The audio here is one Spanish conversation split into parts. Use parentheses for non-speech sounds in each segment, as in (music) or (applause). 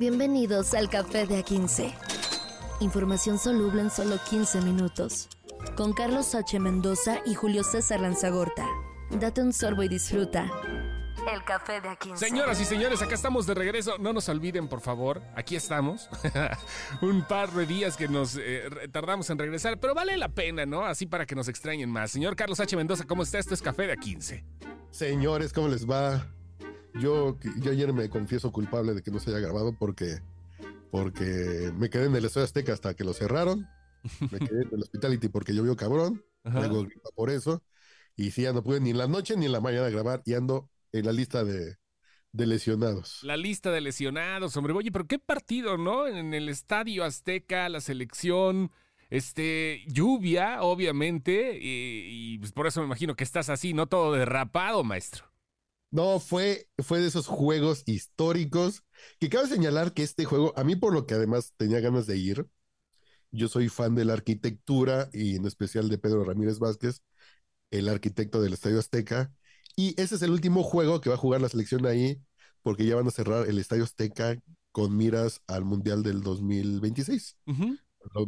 Bienvenidos al Café de A15. Información soluble en solo 15 minutos. Con Carlos H. Mendoza y Julio César Lanzagorta. Date un sorbo y disfruta. El Café de A15. Señoras y señores, acá estamos de regreso. No nos olviden, por favor. Aquí estamos. (laughs) Un par de días que nos eh, tardamos en regresar, pero vale la pena, ¿no? Así para que nos extrañen más. Señor Carlos H. Mendoza, ¿cómo está? Esto es Café de A15. Señores, ¿cómo les va? Yo, yo ayer me confieso culpable de que no se haya grabado porque, porque me quedé en el Estadio Azteca hasta que lo cerraron. Me quedé en el Hospitality porque llovió cabrón. Tengo gripa por eso. Y sí, ya no pude ni en la noche ni en la mañana grabar y ando en la lista de, de lesionados. La lista de lesionados, hombre. Oye, pero qué partido, ¿no? En el Estadio Azteca, la selección. Este, lluvia, obviamente, y, y pues por eso me imagino que estás así, no todo derrapado, maestro. No, fue, fue de esos juegos históricos que cabe señalar que este juego, a mí por lo que además tenía ganas de ir, yo soy fan de la arquitectura y en especial de Pedro Ramírez Vázquez, el arquitecto del Estadio Azteca, y ese es el último juego que va a jugar la selección ahí, porque ya van a cerrar el Estadio Azteca con miras al Mundial del 2026.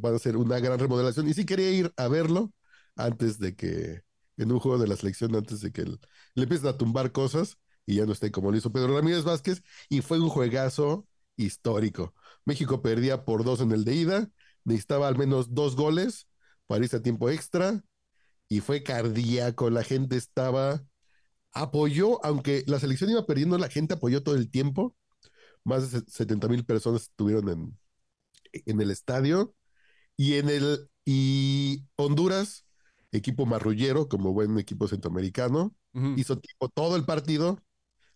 Van a hacer una gran remodelación y sí quería ir a verlo antes de que en un juego de la selección antes de que le empiecen a tumbar cosas y ya no esté como lo hizo Pedro Ramírez Vázquez. Y fue un juegazo histórico. México perdía por dos en el de ida, necesitaba al menos dos goles para irse a tiempo extra y fue cardíaco. La gente estaba, apoyó, aunque la selección iba perdiendo, la gente apoyó todo el tiempo. Más de 70 mil personas estuvieron en, en el estadio y en el y Honduras equipo marrullero, como buen equipo centroamericano. Hizo tiempo todo el partido.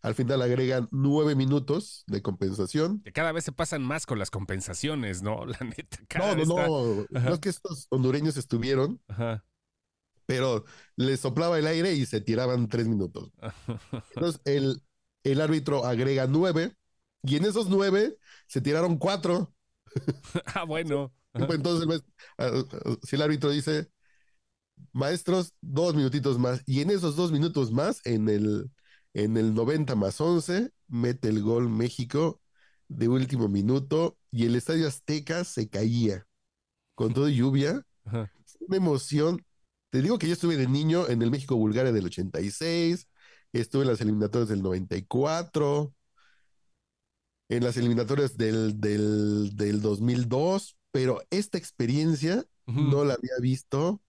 Al final agregan nueve minutos de compensación. Que cada vez se pasan más con las compensaciones, ¿no? (laughs) La neta. cada No, no, está- no. No es que estos hondureños estuvieron, Ajá. pero les soplaba el aire y se tiraban tres minutos. (laughs) Entonces el, el árbitro agrega nueve y en esos nueve se tiraron cuatro. (laughs) ah, bueno. Ajá. Entonces, ah, si el árbitro dice, maestros, dos minutitos más, y en esos dos minutos más, en el, en el 90 más 11, mete el gol México de último minuto, y el Estadio Azteca se caía con todo lluvia. Ajá. Una emoción. Te digo que yo estuve de niño en el México-Bulgaria del 86, estuve en las eliminatorias del 94, en las eliminatorias del, del, del 2002, pero esta experiencia no la había visto,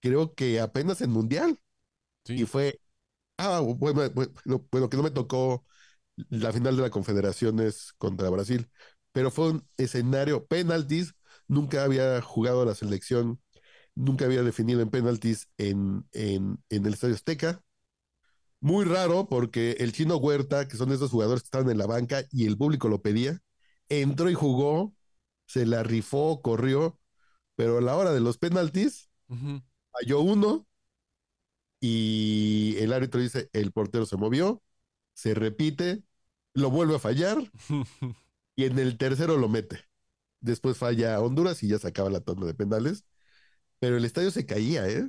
creo que apenas en Mundial. Sí. Y fue, ah, bueno, bueno, bueno, que no me tocó la final de la Confederaciones contra Brasil, pero fue un escenario penaltis, nunca había jugado la selección, nunca había definido en penaltis en, en, en el Estadio Azteca. Muy raro porque el chino Huerta, que son esos jugadores que estaban en la banca y el público lo pedía, entró y jugó, se la rifó, corrió, pero a la hora de los penaltis. Falló uno y el árbitro dice, el portero se movió, se repite, lo vuelve a fallar (laughs) y en el tercero lo mete. Después falla Honduras y ya se acaba la tanda de penales. Pero el estadio se caía, ¿eh?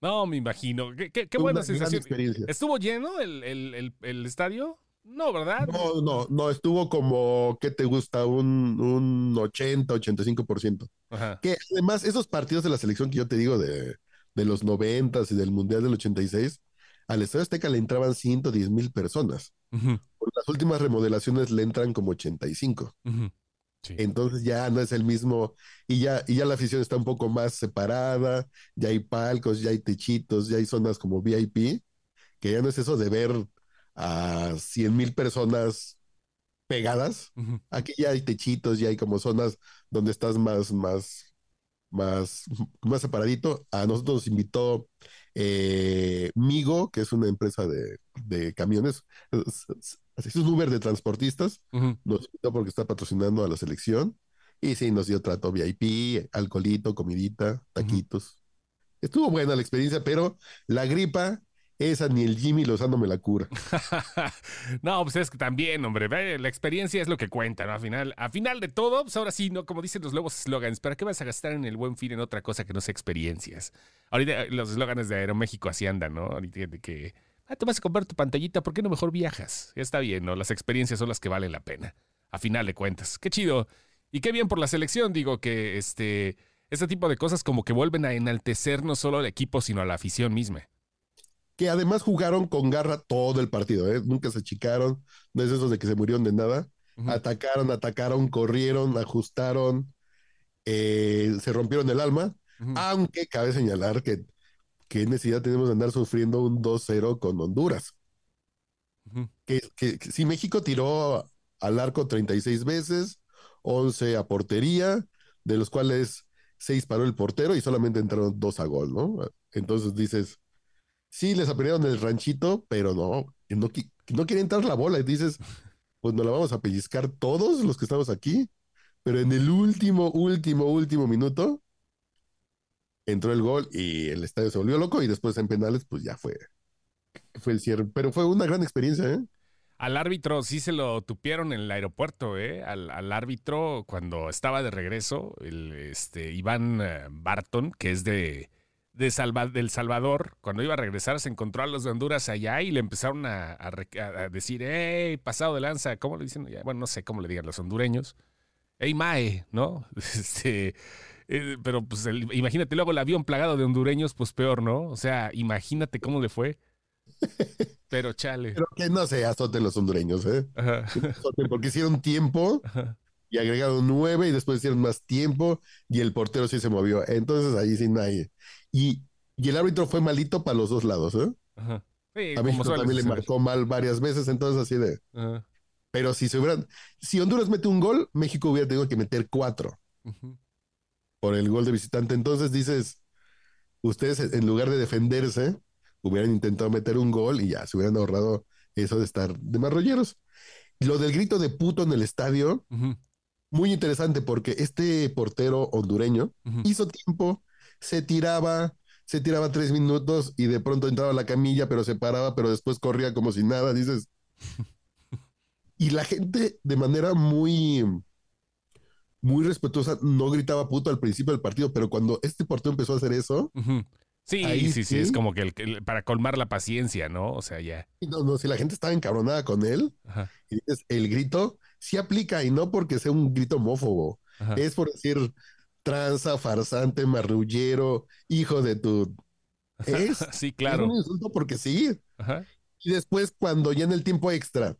No, me imagino. Qué, qué- buena sensación. ¿Estuvo lleno el, el- el- el estadio? No, ¿verdad? No, no, no, estuvo como, ¿qué te gusta? Un, un 80, 85%. Ajá. Que además, esos partidos de la selección que yo te digo de, de los 90 y del Mundial del 86, al Estadio Azteca le entraban 110 mil personas. Por las últimas remodelaciones le entran como 85. ujú. Sí. Entonces ya no es el mismo, y ya, y ya la afición está un poco más separada, ya hay palcos, ya hay techitos, ya hay zonas como VIP, que ya no es eso de ver a 100 mil personas pegadas. Aquí ya hay techitos, ya hay como zonas donde estás más, más, más, más separadito. A nosotros nos invitó eh, Migo, que es una empresa de, de camiones, es, es- es un Uber de transportistas nos invitó porque está patrocinando a la selección. Y sí, nos dio trato VIP, alcoholito, comidita, taquitos. Estuvo buena la experiencia, pero la gripa, esa ni el Jimmy Lozano me la cura. (laughs) no, pues es que también, hombre, la experiencia es lo que cuenta, ¿no? A final, a final de todo, pues ahora sí, ¿no? Como dicen los nuevos slogans, ¿para qué vas a gastar en el buen fin en otra cosa que no sea experiencias? Ahorita eh, los slogans de Aeroméxico así andan, ¿no? Ahorita que, ah, te vas a comprar tu pantallita, ¿por qué no mejor viajas? Ya está bien, ¿no? Las experiencias son las que valen la pena. a final de cuentas. Qué chido. Y qué bien por la selección, digo que este, este tipo de cosas como que vuelven a enaltecer no solo al equipo, sino a la afición misma. Que además jugaron con garra todo el partido, ¿eh? nunca se achicaron, no es eso de que se murieron de nada. Atacaron, atacaron, corrieron, ajustaron, eh, se rompieron el alma, aunque cabe señalar que qué necesidad tenemos de andar sufriendo un 2-0 con Honduras. Que- que si México tiró al arco 36 veces, 11 a portería, de los cuales 6 paró el portero y solamente entraron 2 a gol, ¿no? Entonces dices, sí, les aprieron el ranchito, pero no, no, no quiere entrar la bola. Y dices, pues nos la vamos a pellizcar todos los que estamos aquí. Pero en el último, último, último minuto entró el gol y el estadio se volvió loco y después en penales, pues ya fue, fue el cierre. Pero fue una gran experiencia, ¿eh? Al árbitro sí se lo tupieron en el aeropuerto, ¿eh? Al, al árbitro cuando estaba de regreso, el este, Iván eh, Barton, que es de, de Salva- del Salvador, cuando iba a regresar se encontró a los de Honduras allá y le empezaron a, decir, ¡Ey, pasado de lanza! ¿Cómo le dicen? Bueno, no sé cómo le digan los hondureños. ¡Ey, Mae! ¿No? (laughs) Este, eh, pero pues el- imagínate luego el avión plagado de hondureños, pues peor, ¿no? O sea, imagínate cómo le fue. Pero chale. Pero que no se azoten los hondureños, ¿eh? Ajá. Porque hicieron tiempo Ajá. Y agregaron nueve y después hicieron más tiempo y el portero sí se movió. Entonces ahí sí nadie. Y, y el árbitro fue malito para los dos lados, ¿eh? Ajá. Sí, A México también le marcó mal varias veces, entonces así de. Ajá. Pero si se hubieran, si Honduras mete un gol, México hubiera tenido que meter cuatro por el gol de visitante. Entonces dices, ustedes en lugar de defenderse, hubieran intentado meter un gol y ya se hubieran ahorrado eso de estar de marrolleros. Lo del grito de puto en el estadio. Muy interesante porque este portero hondureño Ujú. hizo tiempo, se tiraba, se tiraba tres minutos y de pronto entraba a la camilla, pero se paraba, pero después corría como si nada, dices. (laughs) Y la gente de manera muy, muy respetuosa no gritaba puto al principio del partido, pero cuando este portero empezó a hacer eso, Ujú. Sí, Ahí sí, sí, es sí. como que el- el- para colmar la paciencia, ¿no? O sea, ya. no, no, si la gente estaba encabronada con él, Ajá. y dices, el grito sí aplica y no porque sea un grito homófobo, Ajá. es por decir tranza, farsante, marrullero, hijo de tu... Es, (laughs) Sí, Es claro. un insulto porque sí. Ajá. Y después, cuando ya en el tiempo extra,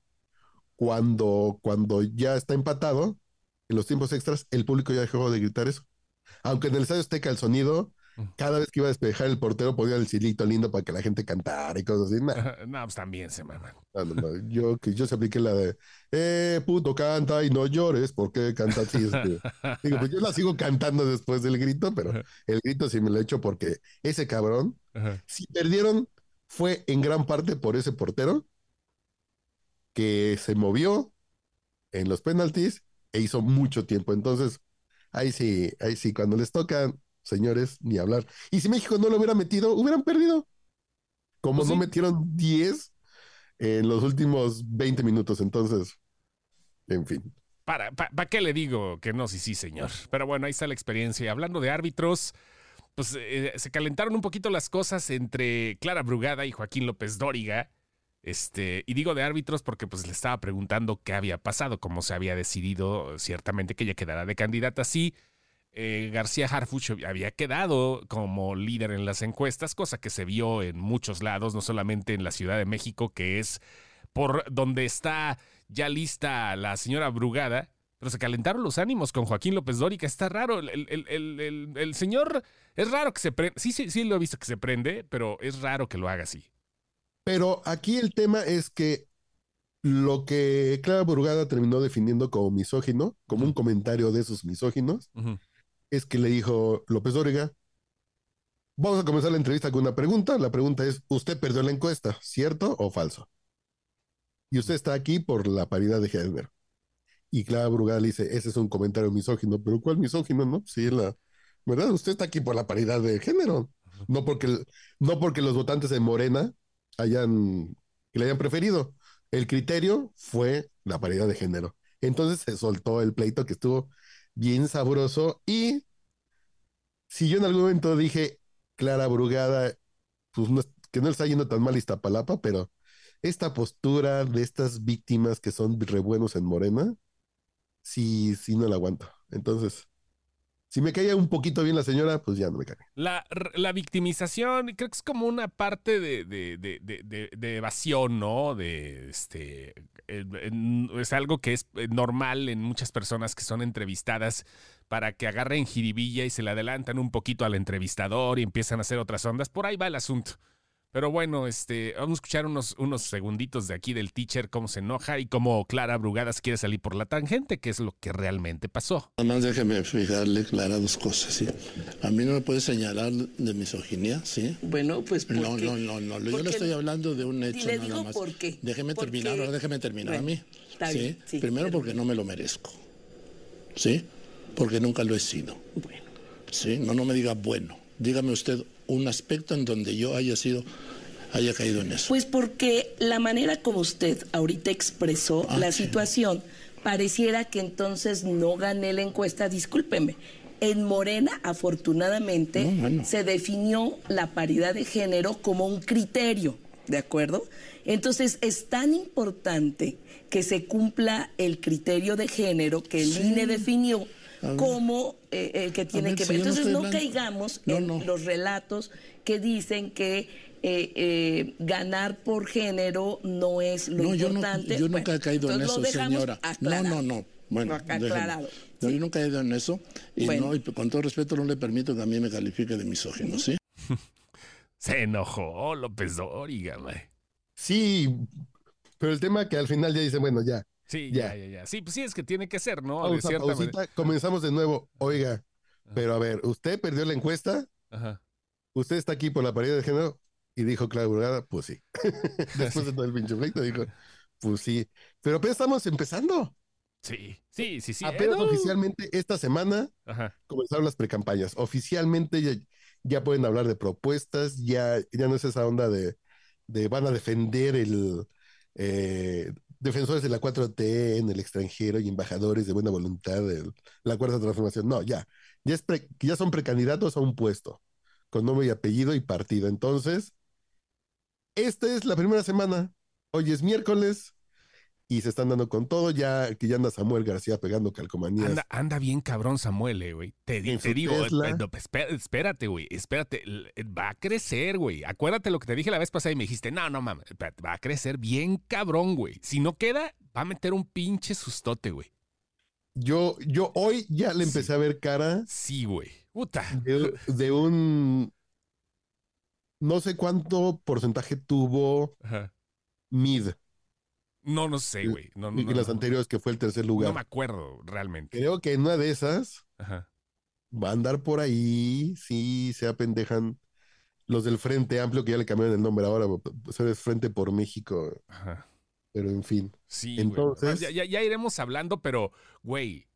cuando, cuando ya está empatado, en los tiempos extras, el público ya dejó de gritar eso. Aunque en el estadio Azteca el sonido. Cada vez que iba a despejar el portero ponía el silito lindo para que la gente cantara y cosas así. Nah. (laughs) No, pues también se maman. no, no, no. Yo, yo se apliqué la de, eh, puto, canta y no llores, porque canta así? Este, (laughs) Digo, pues yo la sigo cantando después del grito, pero el grito sí me lo he hecho porque ese cabrón Ajá. si perdieron, fue en gran parte por ese portero que se movió en los penaltis e hizo mucho tiempo. Entonces, ahí sí, ahí sí, cuando les toca, señores, ni hablar. Y si México no lo hubiera metido, hubieran perdido. Como Pues no sí. metieron 10 en los últimos 20 minutos. Entonces, en fin. ¿Para, pa- pa' qué le digo que no? Sí, sí, señor. Pero bueno, ahí está la experiencia. Hablando de árbitros, pues eh, se calentaron un poquito las cosas entre Clara Brugada y Joaquín López Dóriga. Este, y digo de árbitros porque pues le estaba preguntando qué había pasado, cómo se había decidido ciertamente que ella quedara de candidata. Sí, eh, García Harfuch había quedado como líder en las encuestas, cosa que se vio en muchos lados, no solamente en la Ciudad de México, que es por donde está ya lista la señora Brugada, pero se calentaron los ánimos con Joaquín López Dóriga. Está raro. El, el- el- el- señor es raro que se prende. Sí, sí, sí lo he visto que se prende, pero es raro que lo haga así. Pero aquí el tema es que lo que Clara Burgada terminó definiendo como misógino, como un comentario de esos misóginos. Es que le dijo López Dóriga, vamos a comenzar la entrevista con una pregunta. La pregunta es, ¿usted perdió la encuesta, cierto o falso? Y usted está aquí por la paridad de género. Y Clara Brugada le dice, ese es un comentario misógino, pero ¿cuál misógino, no? Sí, la verdad, usted está aquí por la paridad de género, no porque, no porque los votantes de Morena hayan, que le hayan preferido. El criterio fue la paridad de género. Entonces se soltó el pleito que estuvo bien sabroso y si yo en algún momento dije, Clara Brugada, pues no que no está yendo tan mal Iztapalapa, pero esta postura de estas víctimas que son re buenos en Morena, sí, sí no la aguanto. Entonces, si me caía un poquito bien la señora, pues ya no me cae. La, la victimización, creo que es como una parte de, de, de, de evasión, ¿no? De este. Es algo que es eh, normal en muchas personas que son entrevistadas para que agarren jiribilla y se le adelantan un poquito al entrevistador y empiezan a hacer otras ondas. Por ahí va el asunto. Pero bueno, este, vamos a escuchar unos, unos segunditos de aquí del teacher, cómo se enoja y cómo Clara Brugadas quiere salir por la tangente, que es lo que realmente pasó. Nada más déjeme fijarle, Clara, dos cosas, ¿sí? A mí no me puede señalar de misoginia, ¿sí? Bueno, pues ¿por No, no, no, no, yo le estoy hablando de un hecho le nada digo más. por qué. Déjeme ¿Por terminar, qué? ahora déjeme terminar a mí. está ¿sí? bien, sí, Primero porque no me lo merezco, ¿sí? Porque nunca lo he sido. Bueno, ¿sí? No, no me diga bueno. Dígame usted un aspecto en donde yo haya sido, haya caído en eso. pues porque la manera como usted ahorita expresó Ah, la sí. situación, pareciera que entonces no gané la encuesta, discúlpeme. En Morena, afortunadamente, No, bueno. se definió la paridad de género como un criterio, ¿de acuerdo? Entonces, es tan importante que se cumpla el criterio de género que el Sí. INE definió. Como eh, el que tiene ver, que ver. Entonces, no, caigamos No, en no. los relatos que dicen que eh, eh, ganar por género no es lo no, yo, no, importante. yo nunca Bueno, he caído en eso, señora. No, aclarado. no, no. Bueno, aclarado. Yo nunca he caído en eso. Y, Bueno. no, y con todo respeto no le permito que a mí me califique de misógino, ¿sí? (laughs) Se enojó López Dóriga, güey. Sí, pero el tema que al final ya dicen, bueno, ya, Sí, Ya. ya, ya, ya. Sí, pues sí, es que tiene que ser, ¿no? Pausa, pausita, comenzamos de nuevo. Oiga, pero a ver, usted perdió la encuesta, Ajá. usted está aquí por la paridad de género y dijo Clara Burgada, pues sí. (laughs) Después de todo el pinche pleito dijo, pues sí. Pero apenas estamos empezando. Sí, sí, sí, sí. apenas eh, no. oficialmente esta semana Ajá. comenzaron las precampañas. Oficialmente ya, ya pueden hablar de propuestas, ya, ya no es esa onda de, de van a defender el eh, defensores de la 4T en el extranjero y embajadores de buena voluntad de la cuarta transformación. No, ya, ya, ya son precandidatos a un puesto con nombre y apellido y partido. Entonces, esta es la primera semana. Hoy es miércoles y se están dando con todo. Ya que ya anda Samuel García pegando calcomanías. Anda, anda bien cabrón Samuel, eh, güey. Te, te digo, eh, no, espé- espérate, güey. Espérate. l- Va a crecer, güey. Acuérdate lo que te dije la vez pasada y me dijiste, no, no mames. Va a crecer bien cabrón, güey. Si no queda, va a meter un pinche sustote, güey. Yo, yo hoy ya le empecé Sí. a ver cara Sí, güey. Puta. de, de un no sé cuánto porcentaje tuvo Ajá. Mid No, no sé, güey. No, no, y no, las no. anteriores que fue el tercer No lugar. me acuerdo realmente. Creo que en una de esas Ajá. va a andar por ahí, sí, se apendejan los del Frente Amplio que ya le cambiaron el nombre ahora, pues es Frente por México, Ajá. pero en fin. Sí, Entonces-. Ya, ya- ya iremos hablando, pero, güey,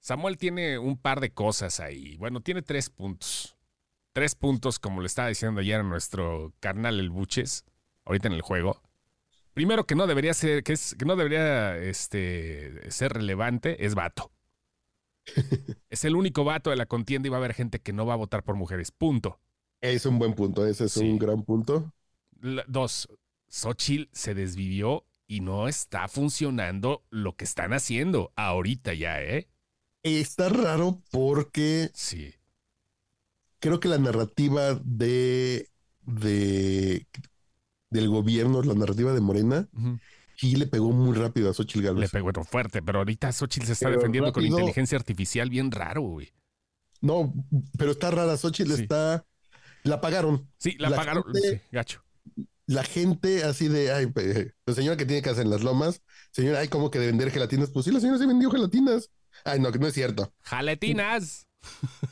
Samuel tiene un par de cosas ahí. Bueno, tiene tres puntos. Tres puntos, como le estaba diciendo ayer a nuestro carnal el Buches, ahorita en el juego. Primero, que no debería ser, que es, que no debería este, ser relevante, es vato. (laughs) es el único vato de la contienda y va a haber gente que no va a votar por mujeres. Punto. Es un buen punto, ese es Sí. un gran punto. La- dos, Xochitl se desvivió y no está funcionando lo que están haciendo ahorita ya, ¿eh? Está raro porque Sí. creo que la narrativa de, de del gobierno, la narrativa de Morena, sí le pegó muy rápido a Xochitl Le Gálvez. pegó bueno, fuerte, pero ahorita Xochitl se está Pero defendiendo con inteligencia artificial bien raro, güey. No, pero está rara, Xochitl Sí. está, la apagaron. Sí, la, La pagaron. gente- sí, gacho. La gente así de, ay, la señora que tiene casa en las lomas, señora, ay, ¿cómo que de vender gelatinas? Pues sí, la señora se vendió gelatinas. Ay, no, que no es cierto.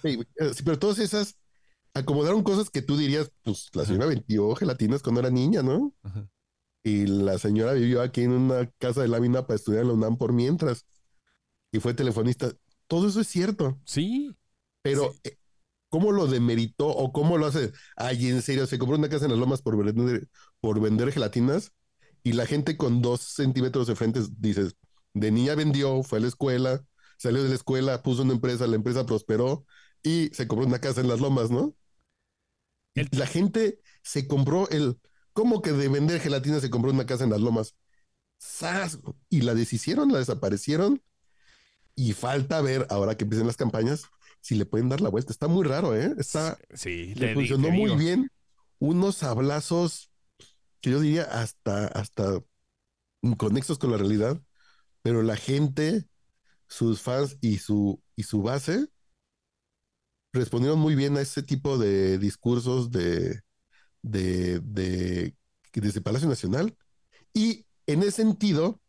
Eh, sí, pero todas esas acomodaron cosas que tú dirías, pues la señora vendió gelatinas cuando era niña, ¿no? Ajá. Y la señora vivió aquí en una casa de lámina para estudiar en la UNAM por mientras. Y fue telefonista. Todo eso es cierto. Sí. Pero, eh, ¿cómo lo demeritó o cómo lo hace? Ay, en serio, se compró una casa en las lomas por vender, por vender gelatinas y la gente con dos centímetros de frente dices, de niña vendió, fue a la escuela, salió de la escuela, puso una empresa, la empresa prosperó y se compró una casa en las lomas, ¿no? El- la gente se compró el, ¿cómo que de vender gelatina se compró una casa en las lomas? ¡Sas! Y la deshicieron, la desaparecieron Y falta ver, ahora que empiecen las campañas, si le pueden dar la vuelta. Está muy raro, ¿eh? Está, Sí, le funcionó muy bien. Unos sablazos que yo diría hasta, hasta inconexos con la realidad, pero la gente, sus fans y su, y su base respondieron muy bien a ese tipo de discursos de, de, de, desde Palacio Nacional. Y en ese sentido,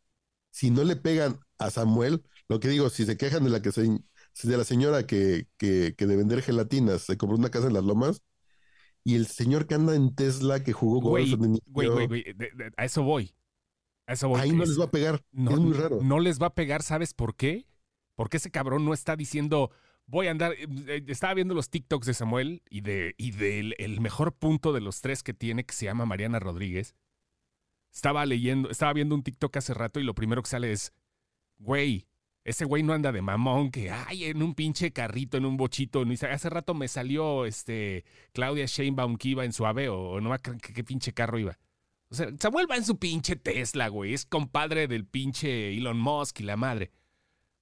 si no le pegan a Samuel, lo que digo, si se quejan de la que se, de la señora que, que, que de vender gelatinas se compró una casa en las lomas, y el señor que anda en Tesla que jugó Güey, niño, güey, güey, güey, de- de- a eso voy. A eso voy. ahí no Es- les va a pegar. no, es muy raro. No les va a pegar, ¿sabes por qué? Porque ese cabrón no está diciendo, voy a andar. eh, eh, Estaba viendo los TikToks de Samuel y de y del el mejor punto de los tres que tiene, que se llama Mariana Rodríguez. Estaba leyendo, estaba viendo un TikTok hace rato y lo primero que sale es, güey, ese güey no anda de mamón, que ay, en un pinche carrito, en un bochito. Hace rato me salió este Claudia Sheinbaum que iba en su ave o, no qué, qué pinche carro iba. O sea, Samuel va en su pinche Tesla, güey. Es compadre del pinche Elon Musk y la madre.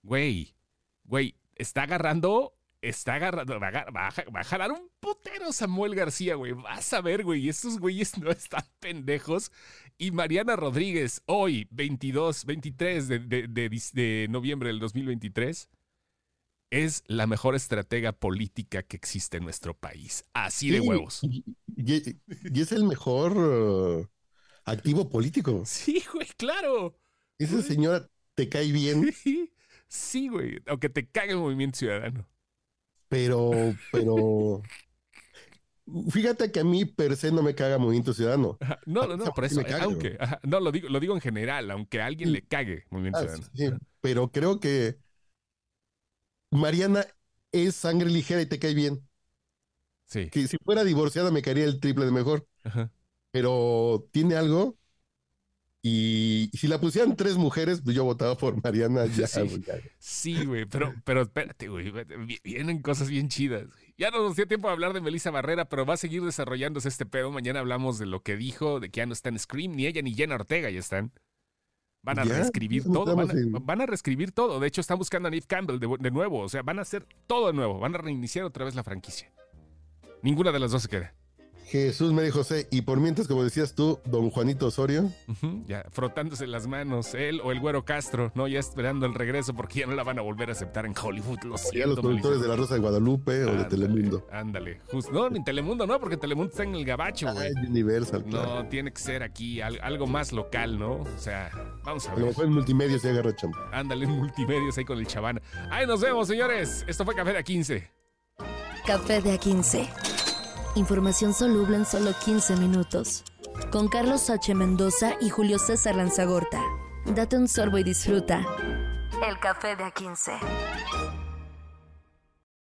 Güey, güey, está agarrando, está agarrando, va a, va a ja- va a jalar un putero Samuel García, güey. Vas a ver, güey, esos güeyes no están pendejos. Y Mariana Rodríguez, hoy, 22, 23 de, de- de noviembre del 2023, es la mejor estratega política que existe en nuestro país. Así de Sí, huevos. Y, y- y es el mejor uh, activo político. Sí, güey, claro. Esa señora te cae bien, Sí, güey. Aunque te cague el movimiento ciudadano. pero, pero. Fíjate que a mí per se no me caga Movimiento Ciudadano. Ajá. No, no, no, por sí eso. me caga, aunque, ajá, no, lo digo, lo digo en general, aunque a alguien Sí. le cague movimiento Ah, ciudadano. sí, pero creo que Mariana es sangre ligera y te cae bien. Sí. Que si fuera divorciada me caería el triple de mejor, Ajá. pero tiene algo. Y si la pusieran tres mujeres, pues yo votaba por Mariana ya. (laughs) Sí. güey, ya. Sí, güey, pero, pero espérate, güey. vi- Vienen cosas bien chidas. güey. Ya no nos dio tiempo de hablar de Melissa Barrera, pero va a seguir desarrollándose este pedo. Mañana hablamos de lo que dijo, de que ya no está en Scream, ni ella ni Jenna Ortega ya están. Van a Ya, reescribir todo, van a, estamos en- van a reescribir todo. De hecho, están buscando a Neve Campbell de, de nuevo. O sea, van a hacer todo de nuevo. Van a reiniciar otra vez la franquicia. Ninguna de las dos se queda. Jesús María José. Y por mientras, como decías tú, don Juanito Osorio. Ya, frotándose las manos, él o el güero Castro, ¿no? Ya esperando el regreso porque ya no la van a volver a aceptar en Hollywood. Lo Ya siento, los productores de La Rosa de Guadalupe o de Ándale, Telemundo. Ándale, justo. No, ni Telemundo, no, porque Telemundo está en el gabacho, güey. Ay, Universal, claro. No, tiene que ser aquí al- algo más local, ¿no? O sea, vamos a A lo ver. mejor en multimedia se agarra chamba. Ándale en multimedios ahí con el chavana. Ahí nos vemos, señores. Esto fue Café de A15. Café de A15. Información soluble en solo 15 minutos. Con Carlos H. Mendoza y Julio César Lanzagorta. Date un sorbo y disfruta. El café de A15.